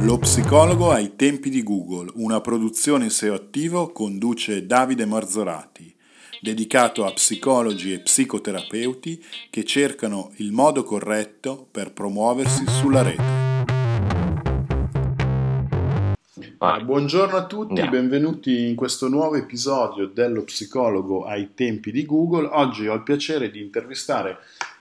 Lo psicologo ai tempi di Google, una produzione SEO attivo conduce Davide Marzorati, dedicato a psicologi e psicoterapeuti che cercano il modo corretto per promuoversi sulla rete. Ah, buongiorno a tutti, yeah. benvenuti in questo nuovo episodio dello psicologo ai tempi di Google. Oggi ho il piacere di intervistare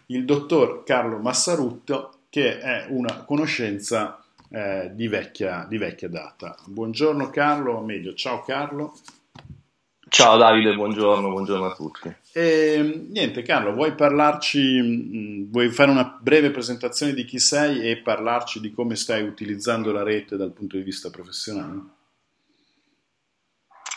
il dottor Carlo Massarutto, che è una conoscenza eh, di, vecchia, di, vecchia, data. Buongiorno Carlo, meglio, ciao Carlo. Ciao Davide, buongiorno, buongiorno a tutti. E, niente Carlo, vuoi parlarci, mm, vuoi fare una breve presentazione di chi sei e parlarci di come stai utilizzando la rete dal punto di vista professionale?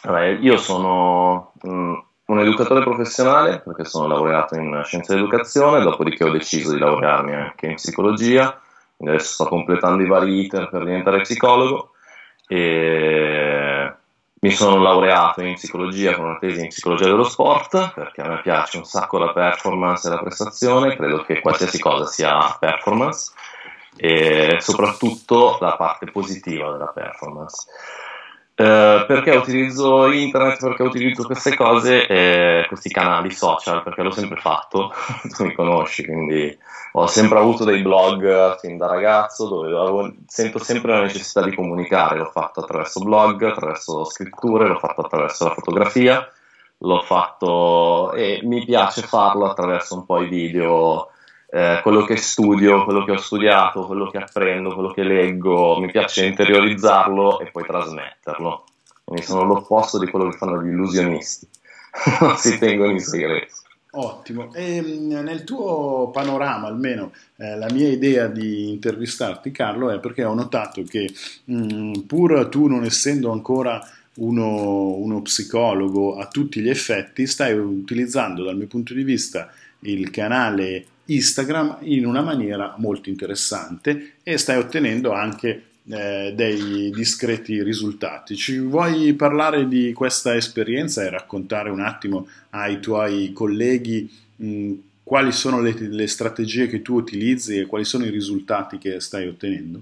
Vabbè, io sono mm, un educatore professionale perché sono laureato in scienze dell'educazione, dopodiché ho deciso di laurearmi anche in psicologia, adesso sto completando i vari iter per diventare psicologo e mi sono laureato in psicologia con una tesi in psicologia dello sport perché a me piace un sacco la performance e la prestazione, credo che qualsiasi cosa sia performance e soprattutto la parte positiva della performance. Eh, perché utilizzo internet, perché utilizzo queste cose, eh, questi canali social, perché l'ho sempre fatto, tu mi conosci, quindi ho sempre avuto dei blog fin da ragazzo dove avevo, sento sempre la necessità di comunicare, l'ho fatto attraverso blog, attraverso scritture, l'ho fatto attraverso la fotografia, l'ho fatto e mi piace farlo attraverso un po' i video eh, quello che studio, quello che ho studiato, quello che apprendo, quello che leggo, mi piace interiorizzarlo e poi trasmetterlo. Quindi sono l'opposto di quello che fanno gli illusionisti, non si tengono in segreto. Ottimo, e mm, nel tuo panorama almeno eh, la mia idea di intervistarti Carlo è perché ho notato che mh, mm, pur tu non essendo ancora uno, uno, psicologo a tutti gli effetti stai utilizzando dal mio punto di vista il canale Instagram in una maniera molto interessante e stai ottenendo anche eh, dei discreti risultati. Ci vuoi parlare di questa esperienza e raccontare un attimo ai tuoi colleghi mh, quali sono le, le strategie che tu utilizzi e quali sono i risultati che stai ottenendo?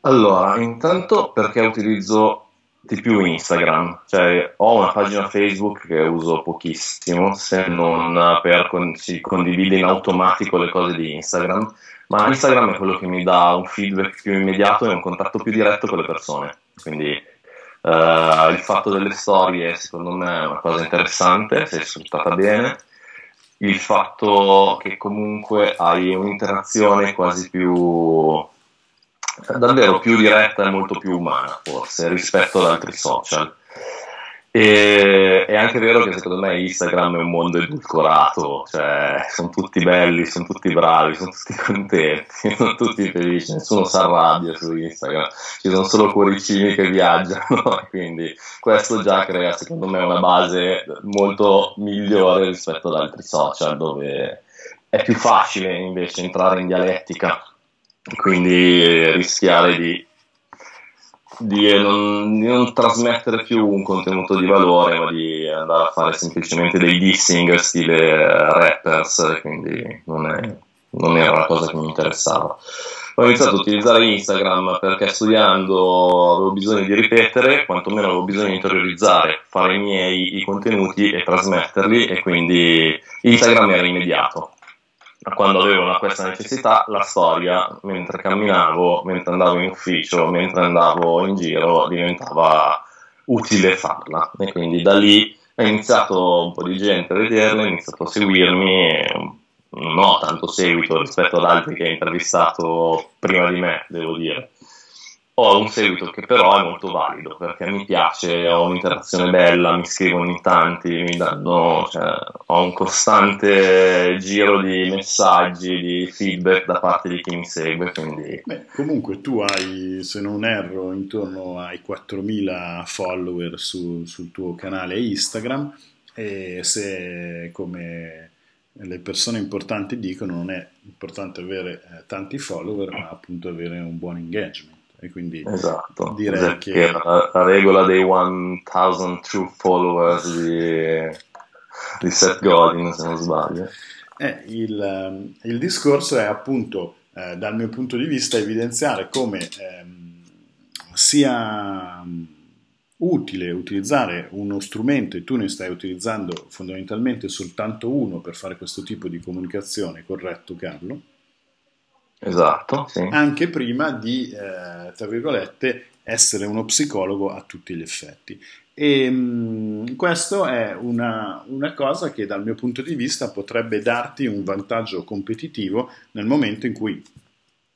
Allora, intanto perché utilizzo di più Instagram, cioè ho una pagina Facebook che uso pochissimo, se non per con- si condivide in automatico le cose di Instagram, ma Instagram è quello che mi dà un feedback più immediato e un contatto più diretto con le persone, quindi uh, il fatto delle storie secondo me è una cosa interessante, se è sfruttata bene, il fatto che comunque hai un'interazione quasi più davvero più diretta e molto più umana forse rispetto ad altri social. E, è anche vero che secondo me Instagram è un mondo edulcorato, cioè sono tutti belli, sono tutti bravi, sono tutti contenti, sono tutti felici, nessuno si arrabbia su Instagram, ci sono solo cuoricini che viaggiano, quindi questo già crea secondo me una base molto migliore rispetto ad altri social dove è più facile invece entrare in dialettica quindi rischiare di, di, non, di, non, trasmettere più un contenuto di valore, ma di andare a fare semplicemente dei dissing stile rappers, quindi non, è, non era una cosa che mi interessava. Ho iniziato a utilizzare Instagram perché studiando avevo bisogno di ripetere, quantomeno avevo bisogno di interiorizzare, fare i miei i contenuti e trasmetterli e quindi Instagram era immediato quando avevo questa necessità, la storia, mentre camminavo, mentre andavo in ufficio, mentre andavo in giro, diventava utile farla. E quindi da lì è iniziato un po' di gente a vederla, ha iniziato a seguirmi e non ho tanto seguito rispetto ad altri che ha intervistato prima di me, devo dire ho un seguito che però è molto valido perché mi piace, ho un'interazione bella, mi scrivono in tanti, mi danno, cioè, ho un costante giro di messaggi, di feedback da parte di chi mi segue. Quindi... Beh, comunque tu hai, se non erro, intorno ai 4.000 follower su, sul tuo canale Instagram e se come le persone importanti dicono non è importante avere eh, tanti follower ma appunto avere un buon engagement e quindi esatto. direi esatto, che... La, la, regola dei 1000 true followers di, di Seth Godin se non sbaglio eh, il, il, discorso è appunto eh, dal mio punto di vista evidenziare come ehm, sia mm, utile utilizzare uno strumento e tu ne stai utilizzando fondamentalmente soltanto uno per fare questo tipo di comunicazione, corretto Carlo? Esatto, sì. Anche prima di, eh, tra virgolette, essere uno psicologo a tutti gli effetti. E mh, questo è una, una, cosa che dal mio punto di vista potrebbe darti un vantaggio competitivo nel momento in cui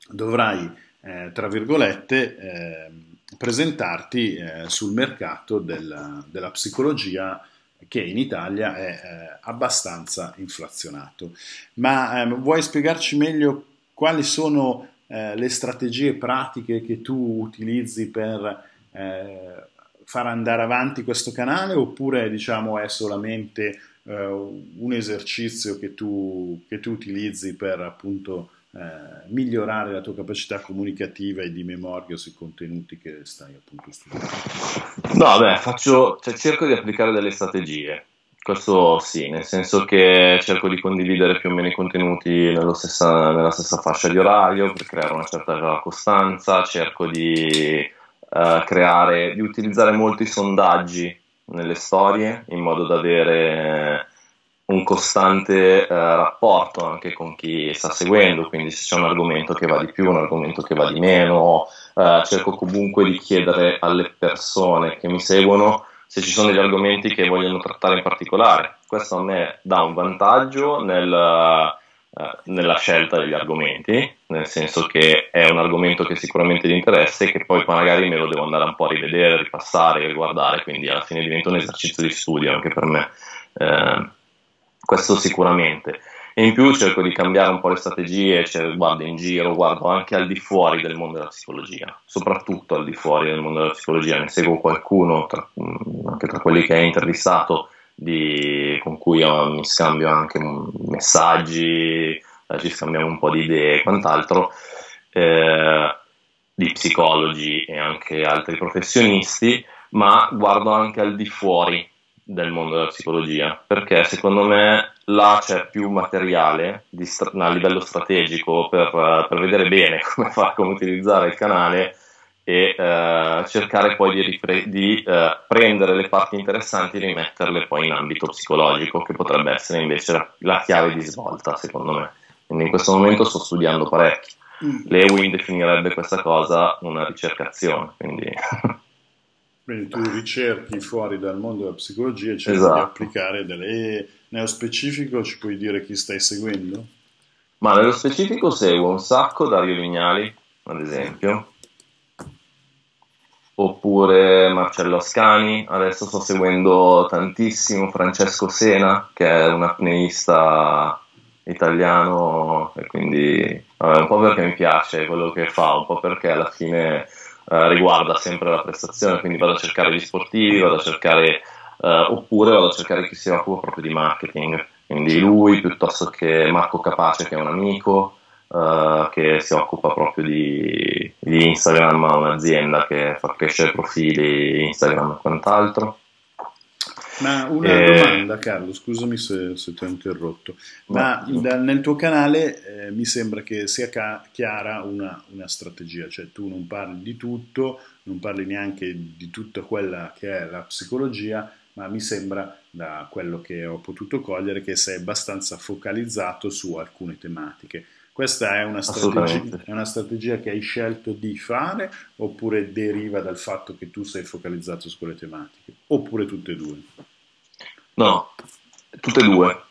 dovrai, eh, tra virgolette, eh, presentarti eh, sul mercato della, della, psicologia che in Italia è eh, abbastanza inflazionato. Ma ehm, vuoi spiegarci meglio quali sono eh, le strategie pratiche che tu utilizzi per eh, far andare avanti questo canale oppure diciamo è solamente eh, un esercizio che tu, che tu, utilizzi per appunto eh, migliorare la tua capacità comunicativa e di memoria sui contenuti che stai appunto studiando? No, beh, faccio, cioè, cerco di applicare delle strategie. Questo sì, nel senso che cerco di condividere più o meno i contenuti stessa, nella stessa fascia di orario per creare una certa costanza, cerco di uh, creare, di utilizzare molti sondaggi nelle storie in modo da avere un costante uh, rapporto anche con chi sta seguendo, quindi se c'è un argomento che va di più, un argomento che va di meno, uh, cerco comunque di chiedere alle persone che mi seguono se ci sono degli argomenti che vogliono trattare in particolare. Questo a me dà un vantaggio nel, uh, nella scelta degli argomenti, nel senso che è un argomento che sicuramente di interesse e che poi magari me lo devo andare un po' a rivedere, ripassare, riguardare, quindi alla fine diventa un esercizio di studio anche per me. Uh, questo sicuramente e in più cerco di cambiare un po' le strategie, cioè, guardo in giro, guardo anche al di fuori del mondo della psicologia, soprattutto al di fuori del mondo della psicologia, ne seguo qualcuno, tra, mm, anche tra quelli che hai intervistato, di, con cui mi scambio anche messaggi, eh, ci scambiamo un po' di idee e quant'altro, eh, di psicologi e anche altri professionisti, ma guardo anche al di fuori del mondo della psicologia, perché secondo me là c'è più materiale stra- a livello strategico per, per, vedere bene come, fare, come utilizzare il canale e uh, cercare poi di, ripre- di uh, prendere le parti interessanti e rimetterle poi in ambito psicologico, che potrebbe essere invece la, la chiave di svolta, secondo me. Quindi in questo momento sto studiando parecchio. Mm. Lewin definirebbe questa cosa una ricercazione, quindi Quindi tu ricerchi fuori dal mondo della psicologia e cerchi esatto. di applicare delle... E nello specifico ci puoi dire chi stai seguendo? Ma nello specifico seguo un sacco Dario Vignali, ad esempio, oppure Marcello Ascani, adesso sto seguendo tantissimo Francesco Sena, che è un apneista italiano, e quindi vabbè, un po' perché mi piace quello che fa, un po' perché alla fine eh, riguarda sempre la prestazione, quindi vado a cercare gli sportivi, vado a cercare, uh, oppure vado a cercare chi si occupa proprio di marketing, quindi lui piuttosto che Marco Capace che è un amico, uh, che si occupa proprio di, di Instagram, un'azienda che fa crescere profili Instagram e quant'altro. Ma una eh, domanda, Carlo, scusami se, se ti ho interrotto, ma no. da, nel tuo canale eh, mi sembra che sia ca- chiara una, una, strategia, cioè tu non parli di tutto, non parli neanche di tutta quella che è la psicologia, ma mi sembra da quello che ho potuto cogliere che sei abbastanza focalizzato su alcune tematiche. Questa è una, strategia, è una strategia che hai scelto di fare oppure deriva dal fatto che tu sei focalizzato su quelle tematiche? Oppure tutte e due? No, tutte e due.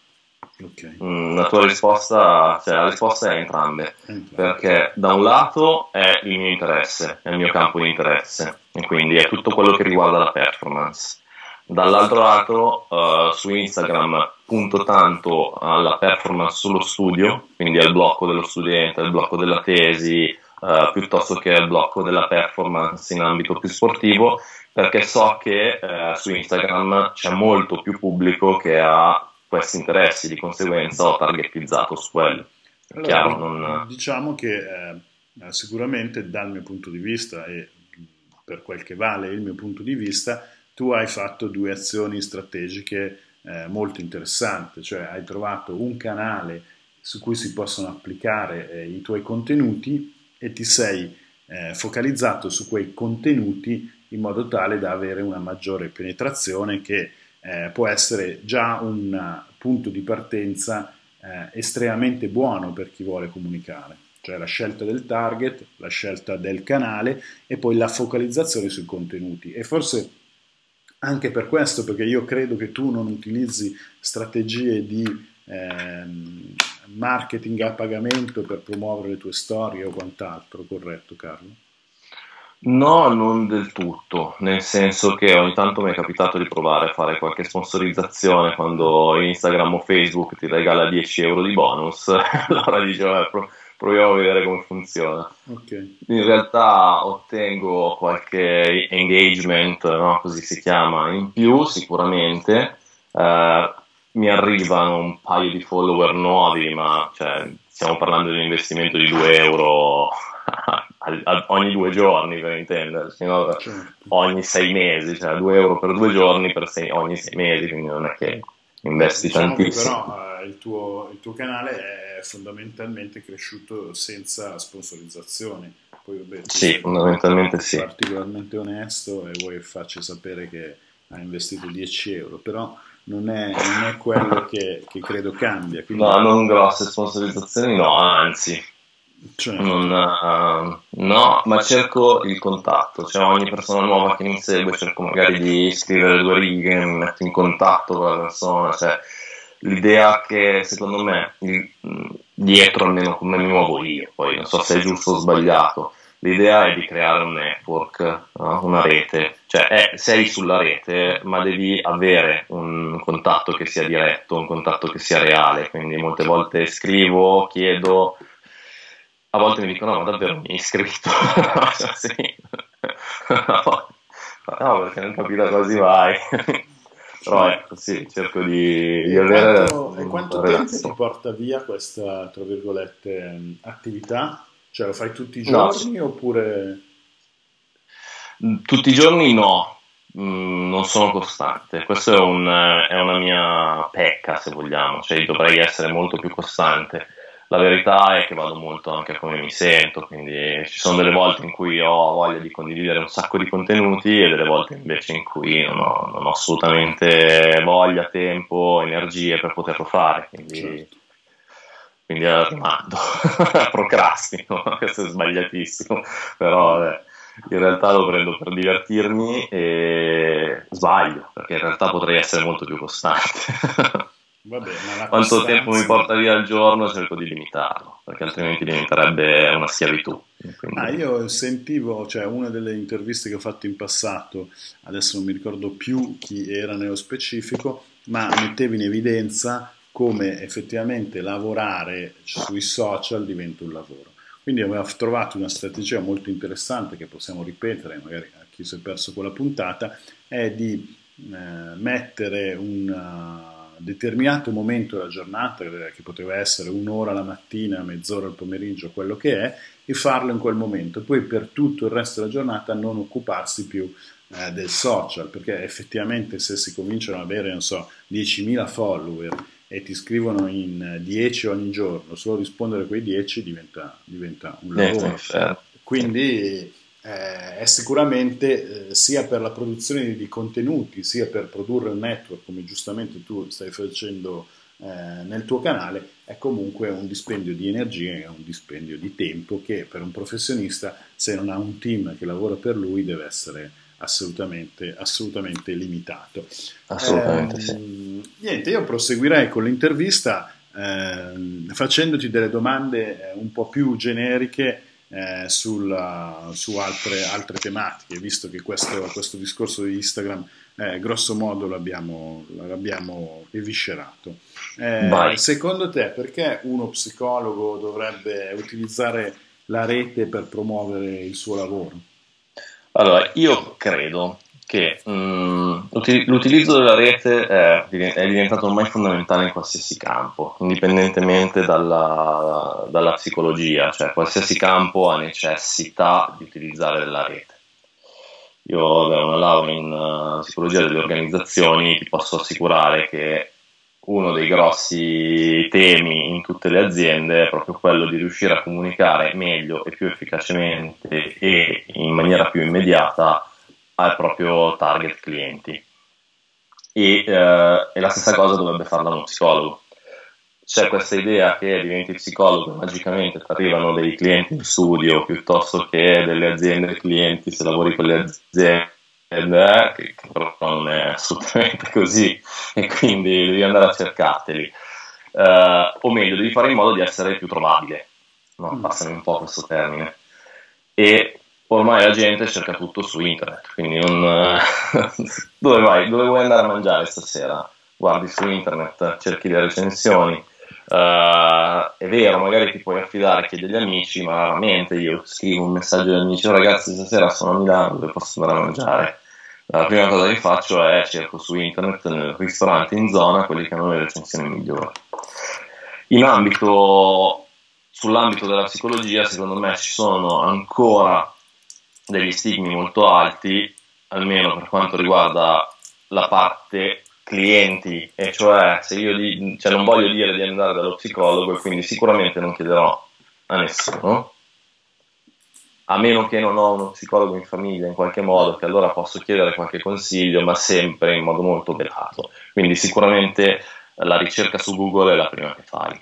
Okay. Mm, la tua risposta, cioè la risposta è entrambe, perché da un lato è il mio interesse, è il mio campo di interesse, e quindi è tutto quello che riguarda la performance. Dall'altro lato, uh, su Instagram punto tanto alla performance sullo studio, quindi al blocco dello studente, al blocco della tesi, uh, piuttosto che al blocco della performance in ambito più sportivo, perché so che uh, su Instagram c'è molto più pubblico che ha questi interessi, di conseguenza ho targetizzato su quello. Allora, Chiaro, non... Diciamo che eh, sicuramente dal mio punto di vista e per quel che vale il mio punto di vista, tu hai fatto due azioni strategiche eh, molto interessanti, cioè hai trovato un canale su cui si possono applicare eh, i tuoi contenuti e ti sei eh, focalizzato su quei contenuti in modo tale da avere una maggiore penetrazione che eh, può essere già un punto di partenza eh, estremamente buono per chi vuole comunicare, cioè la scelta del target, la scelta del canale e poi la focalizzazione sui contenuti. E forse anche per questo, perché io credo che tu non utilizzi strategie di ehm, marketing a pagamento per promuovere le tue storie o quant'altro, corretto Carlo? No, non del tutto, nel senso che ogni tanto mi è capitato di provare a fare qualche sponsorizzazione quando Instagram o Facebook ti regala 10 euro di bonus, allora dicevo, eh, proviamo a vedere come funziona. Okay. In realtà ottengo qualche engagement, no? così si chiama, in più sicuramente. Eh, mi arrivano un paio di follower nuovi, ma cioè, stiamo parlando di un investimento di 2 euro ogni due giorni per intenderci, no? certo. ogni sei mesi, cioè 2 euro per due giorni per sei, ogni sei mesi, quindi non è che investi diciamo tantissimo. però eh, il, tuo, il, tuo, canale è fondamentalmente cresciuto senza sponsorizzazione. Poi, vabbè, sì, fondamentalmente sì. particolarmente onesto e vuoi farci sapere che hai investito 10 euro, però non è, non è quello che, che, credo cambia. Quindi... No, non grosse sponsorizzazioni, no, anzi. Cioè. Non, uh, no, ma cerco il contatto, cioè ogni persona nuova che mi segue cerco magari di scrivere due righe, mi metto in contatto con la persona, cioè l'idea che secondo me il, dietro almeno come mi muovo io, poi non so se è giusto o sbagliato, l'idea è di creare un network, no? una rete, cioè è, sei sulla rete ma devi avere un contatto che sia diretto, un contatto che sia reale, quindi molte volte scrivo, chiedo, a volte mi dicono no ma davvero mi hai iscritto? sì. no, perché non capito quasi vai. Però ecco, sì, cerco di, di e avere... Quanto, e quanto tempo ti porta via questa, tra virgolette, attività? Cioè lo fai tutti i giorni no. oppure... Tutti i giorni no, mm, non sono costante. Questa è, un, è, una mia pecca, se vogliamo, cioè dovrei essere molto più costante. La verità è che vado molto anche a come mi sento, quindi ci sono delle volte in cui ho voglia di condividere un sacco di contenuti e delle volte invece in cui non ho, non ho assolutamente voglia, tempo, energie per poterlo fare. Quindi certo quindi rimando, procrastino, questo è sbagliatissimo, però eh, in realtà lo prendo per divertirmi e sbaglio, perché in realtà potrei essere molto più costante. Vabbè, Quanto costanza... tempo mi porta via al giorno cerco di limitarlo, perché altrimenti diventerebbe una schiavitù. Quindi... Ah, io sentivo, cioè una delle interviste che ho fatto in passato, adesso non mi ricordo più chi era nello specifico, ma mettevi in evidenza come effettivamente lavorare sui social diventa un lavoro. Quindi aveva trovato una strategia molto interessante che possiamo ripetere, magari a chi si è perso quella puntata, è di eh, mettere un uh, determinato momento della giornata, che poteva essere un'ora la mattina, mezz'ora il pomeriggio, quello che è, e farlo in quel momento. Poi per tutto il resto della giornata non occuparsi più eh, del social, perché effettivamente se si cominciano ad avere, non so, 10.000 follower e ti scrivono in 10 ogni giorno, solo rispondere a quei 10 diventa, diventa un lavoro. Eh, Quindi eh, è sicuramente eh, sia per la produzione di, contenuti, sia per produrre un network, come giustamente tu stai facendo eh, nel tuo canale, è comunque un dispendio di energia e un dispendio di tempo che per un professionista, se non ha un team che lavora per lui, deve essere assolutamente, assolutamente limitato. Assolutamente eh, sì. Niente, io proseguirei con l'intervista eh, facendoti delle domande eh, un po' più generiche eh, sulla, su altre, altre, tematiche, visto che questo, questo discorso di Instagram eh, grosso modo l'abbiamo, l'abbiamo eviscerato. Eh, secondo te perché uno psicologo dovrebbe utilizzare la rete per promuovere il suo lavoro? Allora, io credo che mh, l'utilizzo della rete è, è, diventato ormai fondamentale in qualsiasi campo, indipendentemente dalla, dalla, psicologia, cioè qualsiasi campo ha necessità di utilizzare la rete. Io ho una laurea in uh, psicologia delle organizzazioni, ti posso assicurare che uno dei grossi temi in tutte le aziende è proprio quello di riuscire a comunicare meglio e più efficacemente e in maniera più immediata al proprio target clienti. E, eh, e la stessa cosa dovrebbe farla uno psicologo. C'è questa idea che diventi psicologo e magicamente ti arrivano dei clienti in studio piuttosto che delle aziende clienti se lavori con le aziende che, però non è assolutamente così e quindi devi andare a cercarteli. Uh, o meglio, devi fare in modo di essere più trovabile, no? Mm. passami un po' questo termine. E ormai la gente cerca tutto su internet, quindi non... dove vai? Dove vuoi andare a mangiare stasera? Guardi su internet, cerchi le recensioni. Uh, è vero, magari ti puoi affidare, chiedi agli amici, ma raramente io scrivo un messaggio agli amici, oh, ragazzi stasera sono a Milano, dove posso andare a mangiare? La prima cosa che faccio è cerco su internet nel ristorante in zona quelli che hanno le recensioni migliori. In ambito, sull'ambito della psicologia, secondo me ci sono ancora degli stigmi molto alti, almeno per quanto riguarda la parte clienti, e cioè se io di, cioè non voglio dire di andare dallo psicologo e quindi sicuramente non chiederò a nessuno, a meno che non ho uno psicologo in famiglia in qualche modo, che allora posso chiedere qualche consiglio, ma sempre in modo molto velato. Quindi sicuramente la ricerca su Google è la prima che fai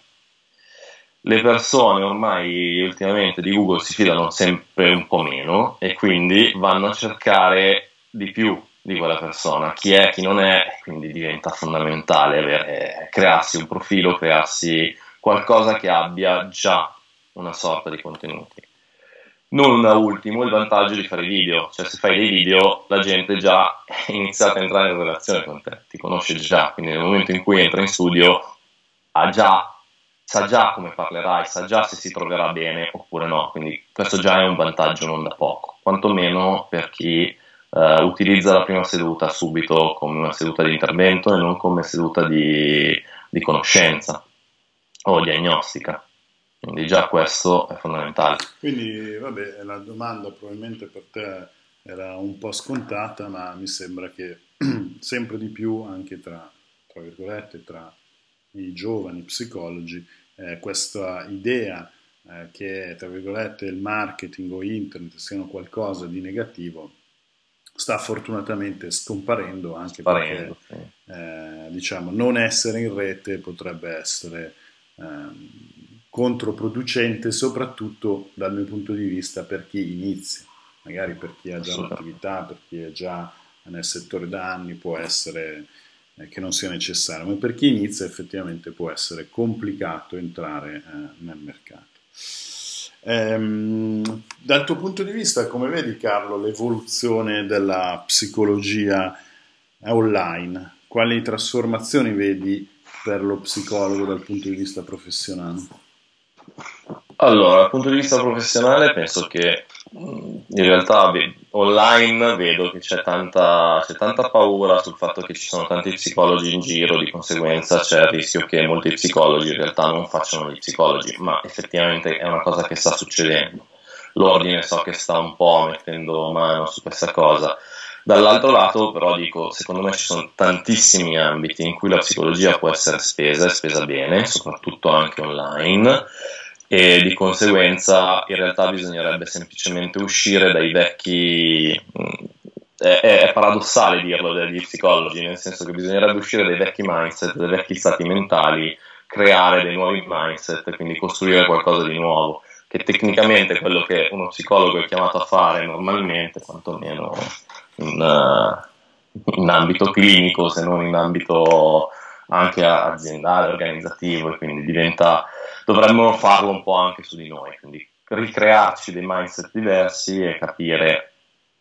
le persone ormai ultimamente di Google si fidano sempre un po' meno e quindi vanno a cercare di più di quella persona, chi è, chi non è, quindi diventa fondamentale avere, crearsi un profilo, crearsi qualcosa che abbia già una sorta di contenuti. Non da ultimo il vantaggio di fare video, cioè se fai dei video la gente già è iniziata a entrare in relazione con te, ti conosce già, quindi nel momento in cui entra in studio ha già sa già come parlerai, sa già se si troverà bene oppure no, quindi questo già è un vantaggio non da poco, quantomeno per chi uh, utilizza la prima seduta subito come una seduta di intervento e non come seduta di, di conoscenza o diagnostica. Quindi già questo è fondamentale. Quindi, vabbè, la domanda probabilmente per te era un po' scontata, ma mi sembra che sempre di più, anche tra, tra virgolette, tra i giovani psicologi eh, questa idea eh, che, tra virgolette, il marketing o internet siano qualcosa di negativo sta fortunatamente scomparendo anche Sparendo, perché sì. eh, diciamo, non essere in rete potrebbe essere ehm, controproducente soprattutto dal mio punto di vista per chi inizia magari per chi ha già un'attività, per chi è già nel settore da anni può essere che non sia necessario, ma per chi inizia effettivamente può essere complicato entrare eh, nel mercato. Ehm, dal tuo punto di vista, come vedi Carlo l'evoluzione della psicologia online? Quali trasformazioni vedi per lo psicologo dal punto di vista professionale? Allora, dal punto di vista professionale penso che in realtà online vedo che c'è tanta, c'è tanta, paura sul fatto che ci sono tanti psicologi in giro, di conseguenza c'è il rischio che molti psicologi in realtà non facciano gli psicologi, ma effettivamente è una cosa che sta succedendo. L'ordine so che sta un po' mettendo mano su questa cosa. Dall'altro lato però dico, secondo me ci sono tantissimi ambiti in cui la psicologia può essere spesa e spesa bene, soprattutto anche online e di conseguenza in realtà bisognerebbe semplicemente uscire dai vecchi mm, è, è, paradossale dirlo degli psicologi, nel senso che bisognerebbe uscire dai vecchi mindset, dai vecchi stati mentali, creare dei nuovi mindset, quindi costruire qualcosa di nuovo, che tecnicamente è quello che uno psicologo è chiamato a fare normalmente, quantomeno in, uh, in ambito clinico, se non in ambito anche aziendale, organizzativo, e quindi diventa dovremmo farlo un po' anche su di noi, quindi ricrearci dei mindset diversi e capire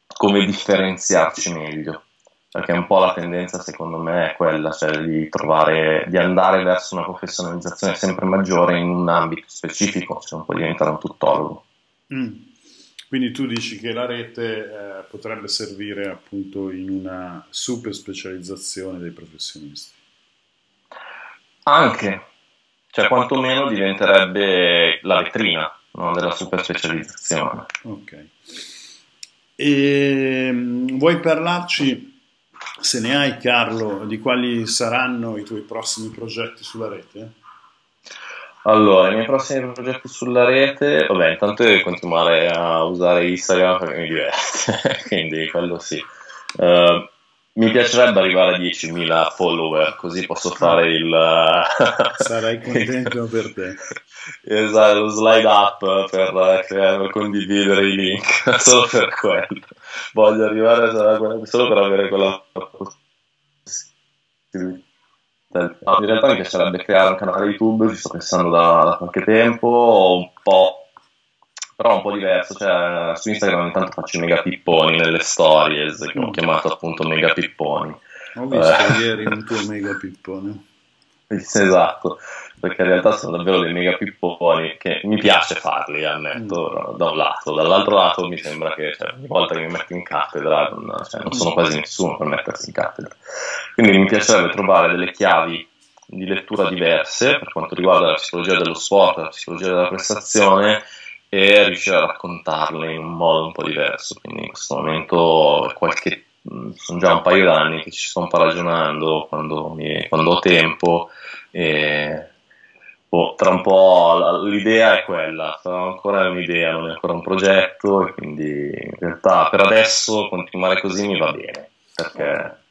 come differenziarci meglio perché un po' la tendenza secondo me è quella, cioè di trovare, di andare verso una professionalizzazione sempre maggiore in un ambito specifico, cioè un po' diventare un tuttologo. Mm. Quindi tu dici che la rete eh, potrebbe servire appunto in una super specializzazione dei professionisti? Anche, cioè quantomeno diventerebbe la vetrina no, della super specializzazione. Ok. E, ehm, vuoi parlarci Se ne hai, Carlo, di quali saranno i tuoi prossimi progetti sulla rete? Allora, i miei prossimi progetti sulla rete, vabbè, intanto devo continuare a usare Instagram perché mi diverte, quindi quello sì. Uh, mi piacerebbe arrivare a 10.000 follower, così posso fare il... Sarai contento per te. Esatto, lo slide up per, per, condividere i link, solo per quello. Voglio arrivare a, solo per avere quella possibilità in realtà mi piacerebbe creare un canale YouTube, ci sto pensando da, da qualche tempo, un po', però un po' diverso, cioè su Instagram intanto faccio i mega pipponi nelle stories, che ho chiamato appunto mega pipponi. Ho visto eh. ieri un tuo mega pippone. Esatto, perché in realtà sono davvero dei mega pipponi che mi piace farli, ammetto, mm. da un lato. Dall'altro lato mi sembra che cioè, ogni volta che mi metto in cattedra non, cioè, non sono quasi nessuno per mettersi in cattedra. Quindi mi piacerebbe trovare delle chiavi di lettura diverse per quanto riguarda la psicologia dello sport, la psicologia della prestazione e riuscire a raccontarle in un modo un po' diverso. Quindi in questo momento qualche sono già un paio d'anni che ci sto ragionando quando, mi, quando ho tempo e boh, tra un po' l'idea è quella, sarà ancora un'idea, non è ancora un progetto e quindi in realtà per adesso continuare così mi va bene perché...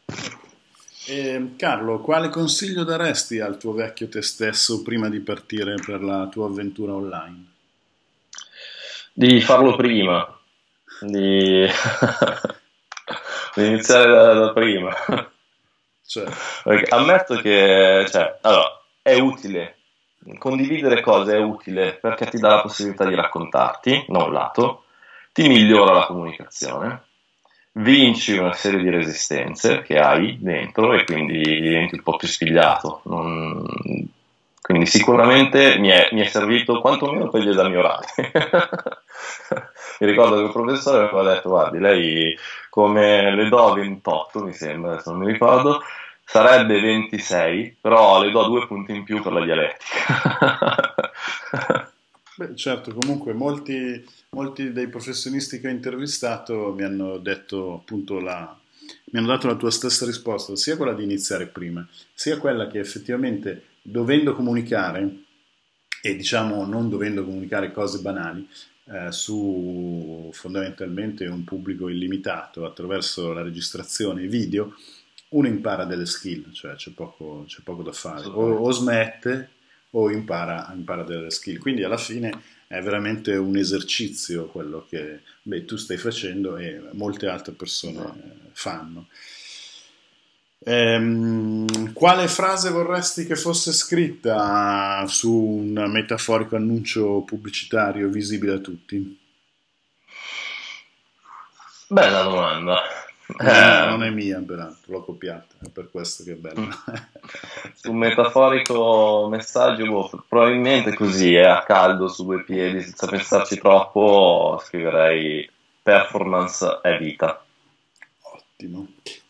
Eh, Carlo, quale consiglio daresti al tuo vecchio te stesso prima di partire per la tua avventura online? Di farlo prima, di iniziare da, da prima. Cioè. Perché ammetto che cioè, allora, è utile, condividere cose è utile perché ti dà la possibilità di raccontarti, da un lato, ti migliora la comunicazione, vinci una serie di resistenze che hai dentro e quindi diventi un po' più spigliato. Non... Quindi sicuramente mi è, mi è servito quantomeno per gli esami orali. mi ricordo che il professore mi aveva detto, guardi, lei come le do 28, mi sembra, se non mi ricordo, sarebbe 26, però le do due punti in più per la dialettica. Beh, certo, comunque molti, molti, dei professionisti che ho intervistato mi hanno detto appunto la, mi hanno dato la tua stessa risposta, sia quella di iniziare prima, sia quella che effettivamente dovendo comunicare e diciamo non dovendo comunicare cose banali, eh, su fondamentalmente un pubblico illimitato attraverso la registrazione video, uno impara delle skill, cioè c'è poco, c'è poco da fare, o, o, smette o impara, impara delle skill. Quindi alla fine è veramente un esercizio quello che beh, tu stai facendo e molte altre persone no. fanno. Ehm, quale frase vorresti che fosse scritta su un metaforico annuncio pubblicitario visibile a tutti? Bella domanda. Eh, non è mia, peraltro, l'ho copiata, è per questo che è bella. su un metaforico messaggio, boh, probabilmente così, è a caldo su due piedi, senza pensarci troppo, scriverei performance è vita. Ottimo.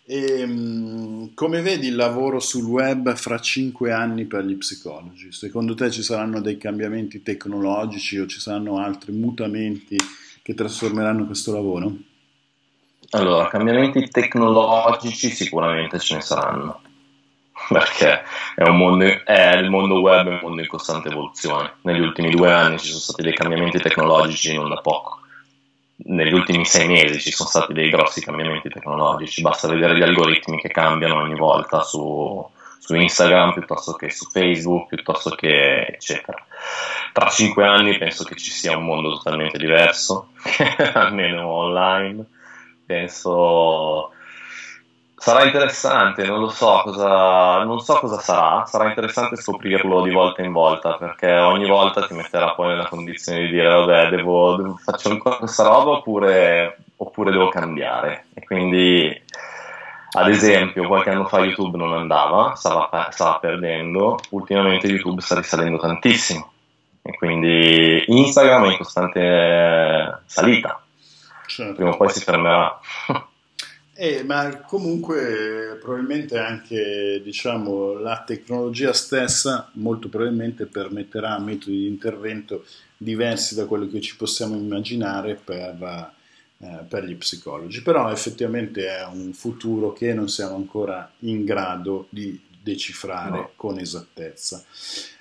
E, ehm, come vedi il lavoro sul web fra cinque anni per gli psicologi? Secondo te ci saranno dei cambiamenti tecnologici o ci saranno altri mutamenti che trasformeranno questo lavoro? Allora, cambiamenti tecnologici sicuramente ce ne saranno, perché è mondo, è, il mondo web è un mondo in costante evoluzione. Negli ultimi due anni ci sono stati dei cambiamenti tecnologici non da poco negli ultimi sei mesi ci sono stati dei grossi cambiamenti tecnologici, basta vedere gli algoritmi che cambiano ogni volta su, su Instagram piuttosto che su Facebook, piuttosto che eccetera. Tra cinque anni penso che ci sia un mondo totalmente diverso, almeno online. Penso Sarà interessante, non lo so cosa, non so cosa sarà, sarà interessante scoprirlo di volta in volta perché ogni volta ti metterà poi nella condizione di dire vabbè devo, devo faccio ancora questa roba oppure, oppure devo cambiare e quindi ad esempio qualche anno fa YouTube non andava, stava, stava perdendo, ultimamente YouTube sta risalendo tantissimo e quindi Instagram è in costante salita, certo. prima o poi si fermerà. Eh, ma comunque probabilmente anche diciamo, la tecnologia stessa molto probabilmente permetterà metodi di intervento diversi da quello che ci possiamo immaginare per eh, per gli psicologi, però effettivamente è un futuro che non siamo ancora in grado di decifrare no. con esattezza.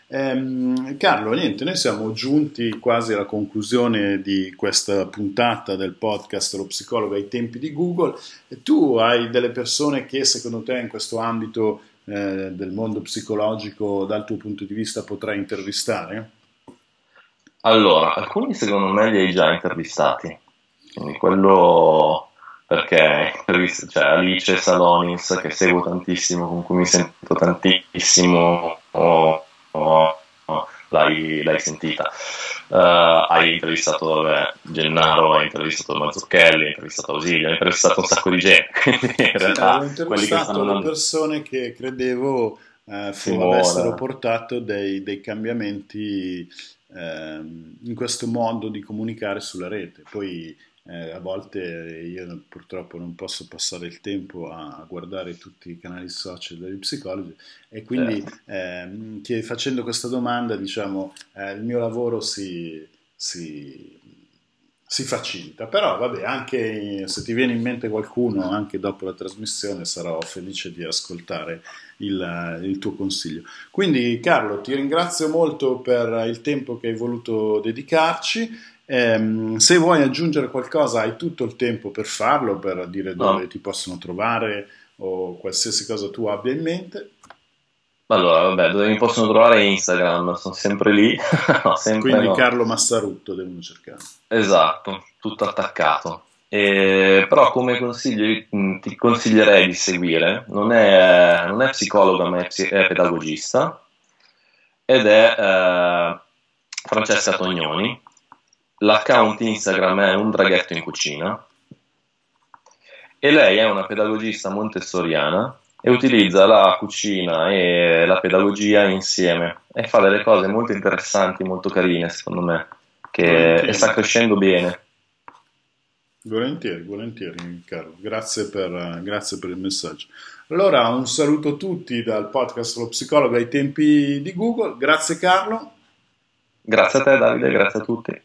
Eh, Carlo, niente, noi siamo giunti quasi alla conclusione di questa puntata del podcast Lo psicologo ai tempi di Google. Tu hai delle persone che secondo te in questo ambito eh, del mondo psicologico dal tuo punto di vista potrai intervistare? Allora, alcuni secondo me li hai già intervistati, quindi quello perché cioè, Alice Salonis che seguo tantissimo, con cui mi sento tantissimo, oh, l'hai, l'hai, sentita. Uh, hai intervistato vabbè, Gennaro, hai intervistato Mazzucchelli, hai intervistato Ausilio, hai intervistato un sacco di gente. in realtà, sì, ho intervistato le persone che credevo eh, avessero portato dei, dei cambiamenti eh, in questo modo di comunicare sulla rete. Poi eh, a volte io purtroppo non posso passare il tempo a, guardare tutti i canali social degli psicologi e quindi eh, che facendo questa domanda diciamo eh, il mio lavoro si, si, si, facilita. Però vabbè anche se ti viene in mente qualcuno anche dopo la trasmissione sarò felice di ascoltare il, il tuo consiglio. Quindi Carlo ti ringrazio molto per il tempo che hai voluto dedicarci eh, se vuoi aggiungere qualcosa, hai tutto il tempo per farlo, per dire dove no. ti possono trovare o qualsiasi cosa tu abbia in mente. Allora, vabbè, dove mi possono trovare Instagram, sono sempre lì. no, sempre Quindi no. Carlo Massarutto devono cercare. Esatto, tutto attaccato. E, però come consiglio mm, ti consiglierei di seguire, non è, non è psicologa ma è, è, pedagogista ed è eh, Francesca Tognoni L'account Instagram è un draghetto in cucina e lei è una pedagogista montessoriana e utilizza la cucina e la pedagogia insieme e fa delle cose molto interessanti, molto carine secondo me, che e sta crescendo bene. Volentieri, volentieri Carlo, grazie per, grazie per il messaggio. Allora un saluto a tutti dal podcast Lo Psicologo ai tempi di Google, grazie Carlo. Grazie a te Davide, grazie a tutti.